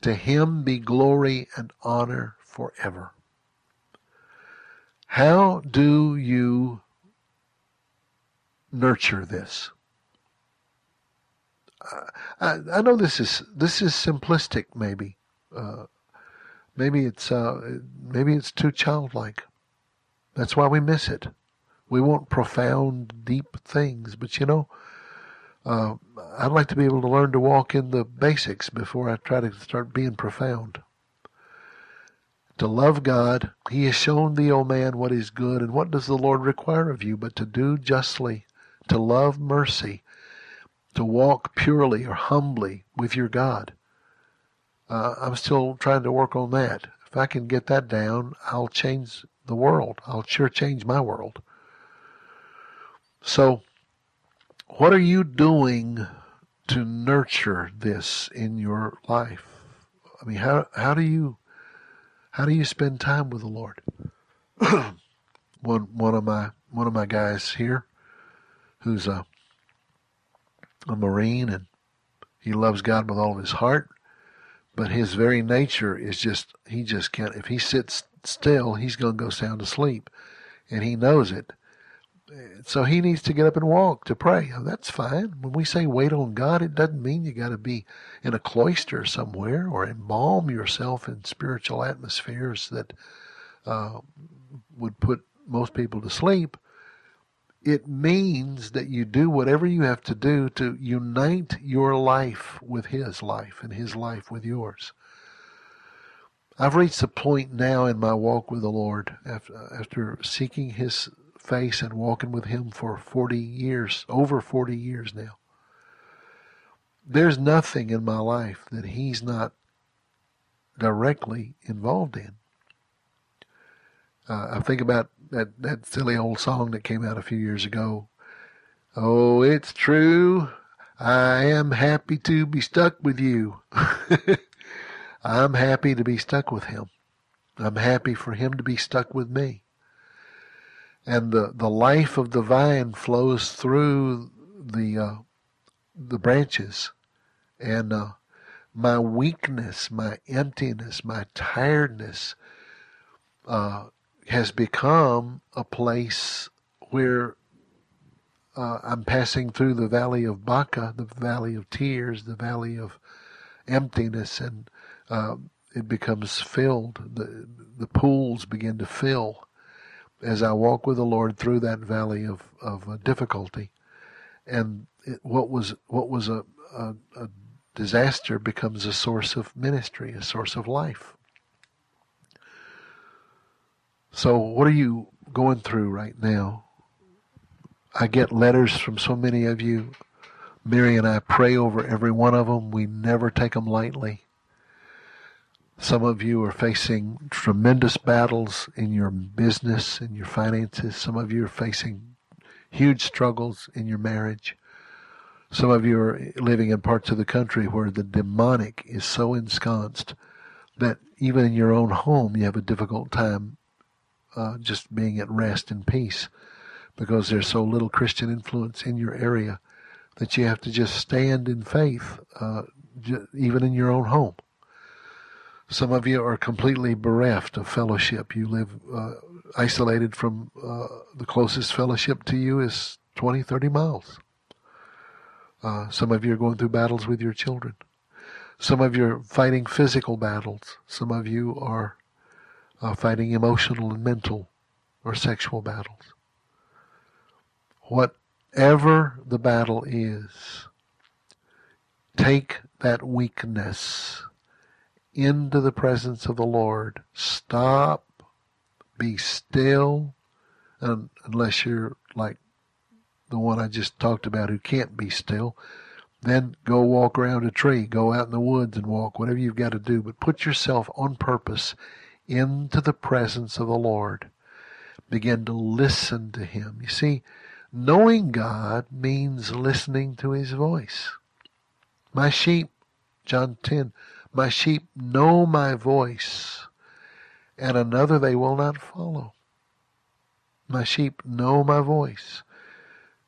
To him be glory and honor forever. How do you nurture this? I, I know this is this is simplistic, maybe. Uh, maybe it's uh, maybe it's too childlike. That's why we miss it. We want profound, deep things, but you know, uh, I'd like to be able to learn to walk in the basics before I try to start being profound. To love God, He has shown thee, O man, what is good, and what does the Lord require of you but to do justly, to love mercy, to walk purely or humbly with your God. Uh, I'm still trying to work on that. If I can get that down, I'll change the world. I'll sure change my world. So, what are you doing to nurture this in your life? I mean, how how do you how do you spend time with the Lord? [coughs] one one of my one of my guys here, who's a a Marine and he loves God with all of his heart, but his very nature is just, he just can't, if he sits still, he's going to go sound asleep. And he knows it. So he needs to get up and walk to pray. That's fine. When we say wait on God, it doesn't mean you got to be in a cloister somewhere or embalm yourself in spiritual atmospheres that uh, would put most people to sleep it means that you do whatever you have to do to unite your life with His life and His life with yours. I've reached a point now in my walk with the Lord after, after seeking His face and walking with Him for 40 years, over 40 years now. There's nothing in my life that He's not directly involved in. Uh, I think about that that silly old song that came out a few years ago. Oh, it's true. I am happy to be stuck with you. [laughs] I'm happy to be stuck with him. I'm happy for him to be stuck with me. And the, the life of the vine flows through the uh, the branches, and uh, my weakness, my emptiness, my tiredness uh, has become a place where uh, I'm passing through the valley of Baca, the valley of tears, the valley of emptiness, and uh, it becomes filled. The, the pools begin to fill as I walk with the Lord through that valley of, of uh, difficulty. And it, what was, what was a, a, a disaster becomes a source of ministry, a source of life. So, what are you going through right now? I get letters from so many of you. Mary and I pray over every one of them. We never take them lightly. Some of you are facing tremendous battles in your business, in your finances. Some of you are facing huge struggles in your marriage. Some of you are living in parts of the country where the demonic is so ensconced that even in your own home you have a difficult time uh, just being at rest and peace because there's so little Christian influence in your area that you have to just stand in faith, uh, j- even in your own home. Some of you are completely bereft of fellowship. You live uh, isolated from uh, the closest fellowship to you is 20, 30 miles. Uh, some of you are going through battles with your children. Some of you are fighting physical battles. Some of you are uh, fighting emotional and mental or sexual battles. Whatever the battle is, take that weakness into the presence of the Lord. Stop, be still, and unless you're like the one I just talked about who can't be still, then go walk around a tree, go out in the woods and walk, whatever you've got to do. But put yourself on purpose into the presence of the Lord. Begin to listen to Him. You see, knowing God means listening to His voice. My sheep, John 10, my sheep know my voice, and another they will not follow. My sheep know my voice.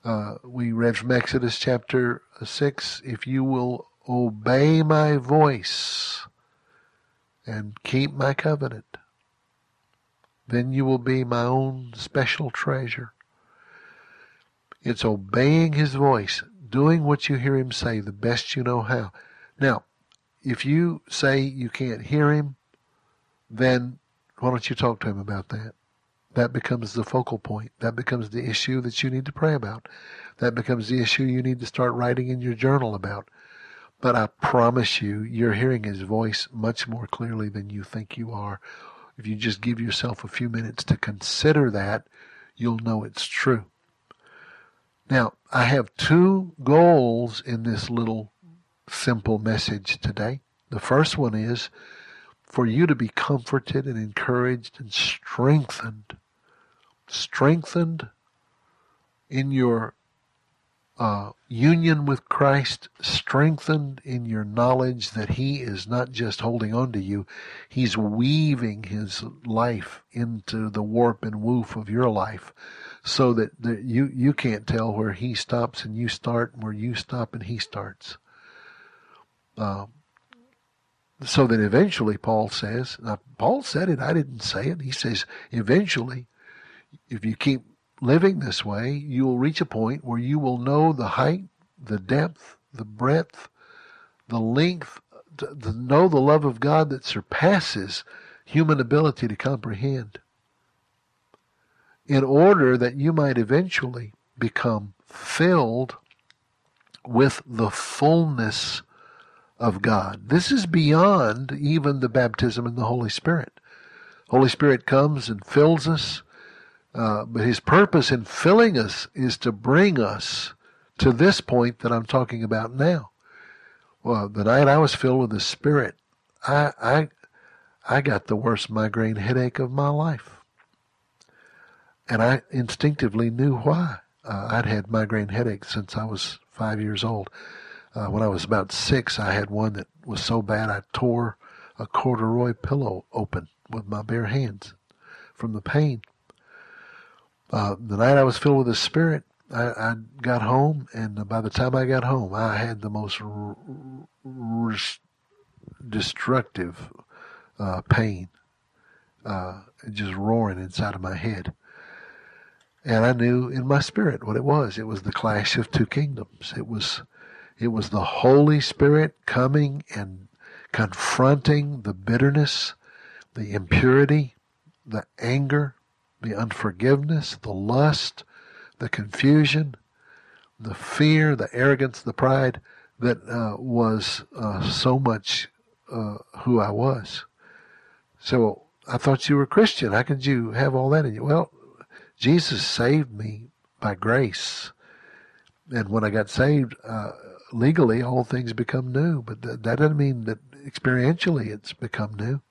Uh, we read from Exodus chapter 6 if you will obey my voice and keep my covenant, then you will be my own special treasure. It's obeying his voice, doing what you hear him say the best you know how. Now, if you say you can't hear him, then why don't you talk to him about that? That becomes the focal point. That becomes the issue that you need to pray about. That becomes the issue you need to start writing in your journal about. But I promise you, you're hearing his voice much more clearly than you think you are. If you just give yourself a few minutes to consider that, you'll know it's true. Now, I have two goals in this little simple message today. The first one is for you to be comforted and encouraged and strengthened. Strengthened in your uh, union with Christ, strengthened in your knowledge that He is not just holding on to you, He's weaving His life into the warp and woof of your life so that, you, you can't tell where He stops and you start, and where you stop and He starts. Uh, so that eventually Paul says, Paul said it, I didn't say it. He says, eventually, if you keep living this way, you will reach a point where you will know the height, the depth, the breadth, the length, to, to know the love of God that surpasses human ability to comprehend. In order that you might eventually become filled with the fullness of God. This is beyond even the baptism in the Holy Spirit. Holy Spirit comes and fills us, uh, but His purpose in filling us is to bring us to this point that I'm talking about now. Well, the night I was filled with the Spirit, I I I got the worst migraine headache of my life, and I instinctively knew why. Uh, I'd had migraine headaches since I was five years old. Uh, when I was about six, I had one that was so bad I tore a corduroy pillow open with my bare hands from the pain. Uh, the night I was filled with the Spirit, I, I, got home, and by the time I got home, I had the most r- r- destructive uh, pain, uh, just roaring inside of my head. And I knew in my spirit what it was. It was the clash of two kingdoms. It was it was the Holy Spirit coming and confronting the bitterness, the impurity, the anger, the unforgiveness, the lust, the confusion, the fear, the arrogance, the pride that uh, was uh, so much uh, who I was. So I thought you were Christian. How could you have all that in you? Well, Jesus saved me by grace. And when I got saved, uh, legally all things become new, but that, that doesn't mean that experientially it's become new.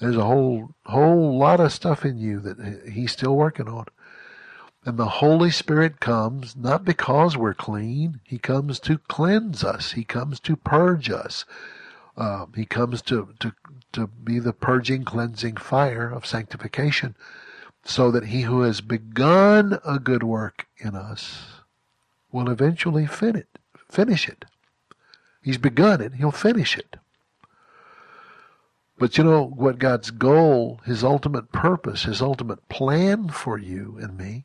There's a whole whole lot of stuff in you that he's still working on. And the Holy Spirit comes not because we're clean. He comes to cleanse us. He comes to purge us. Uh, he comes to, to, to be the purging, cleansing fire of sanctification so that he who has begun a good work in us will eventually fin it, finish it. He's begun it, he'll finish it. But you know what God's goal, his ultimate purpose, his ultimate plan for you and me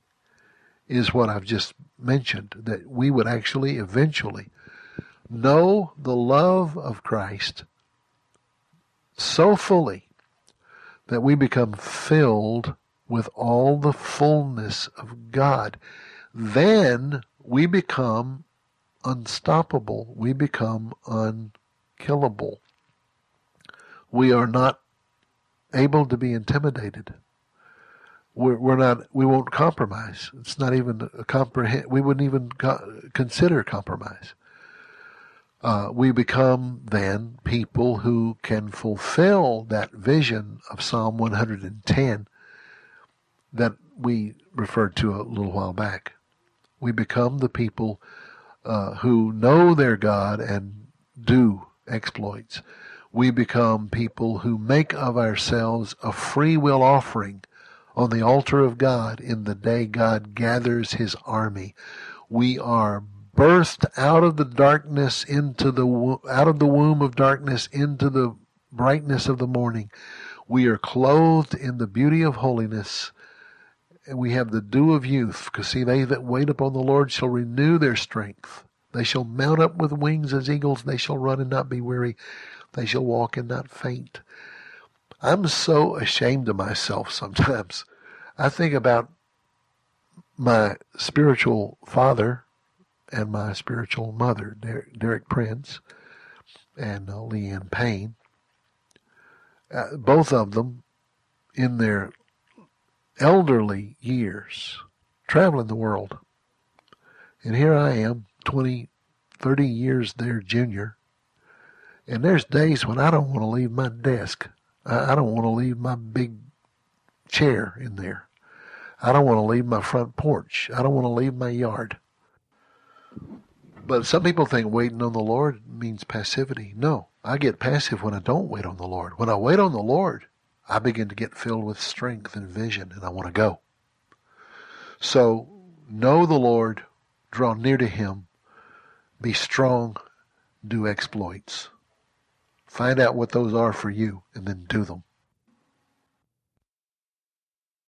is what I've just mentioned that we would actually eventually know the love of Christ so fully that we become filled with all the fullness of God. Then we become unstoppable. We become unkillable. We are not able to be intimidated. We're, we're not. We won't compromise. It's not even a comprehend. We wouldn't even co- consider compromise. Uh, we become then people who can fulfill that vision of Psalm 110 that we referred to a little while back. We become the people uh, who know their God and do exploits. We become people who make of ourselves a free will offering on the altar of God in the day God gathers his army. We are birthed out of the darkness into the out of the womb of darkness into the brightness of the morning. We are clothed in the beauty of holiness. And we have the dew of youth, because see, they that wait upon the Lord shall renew their strength. They shall mount up with wings as eagles. They shall run and not be weary. They shall walk and not faint. I'm so ashamed of myself sometimes. I think about my spiritual father and my spiritual mother, Derek, Prince and uh, Leanne Payne. Uh, both of them in their elderly years traveling the world. And here I am, 20, 30 years their junior. And there's days when I don't want to leave my desk. I, I don't want to leave my big chair in there. I don't want to leave my front porch. I don't want to leave my yard. But some people think waiting on the Lord means passivity. No, I get passive when I don't wait on the Lord. When I wait on the Lord, I begin to get filled with strength and vision, and I want to go. So, know the Lord, draw near to Him, be strong, do exploits. Find out what those are for you, and then do them.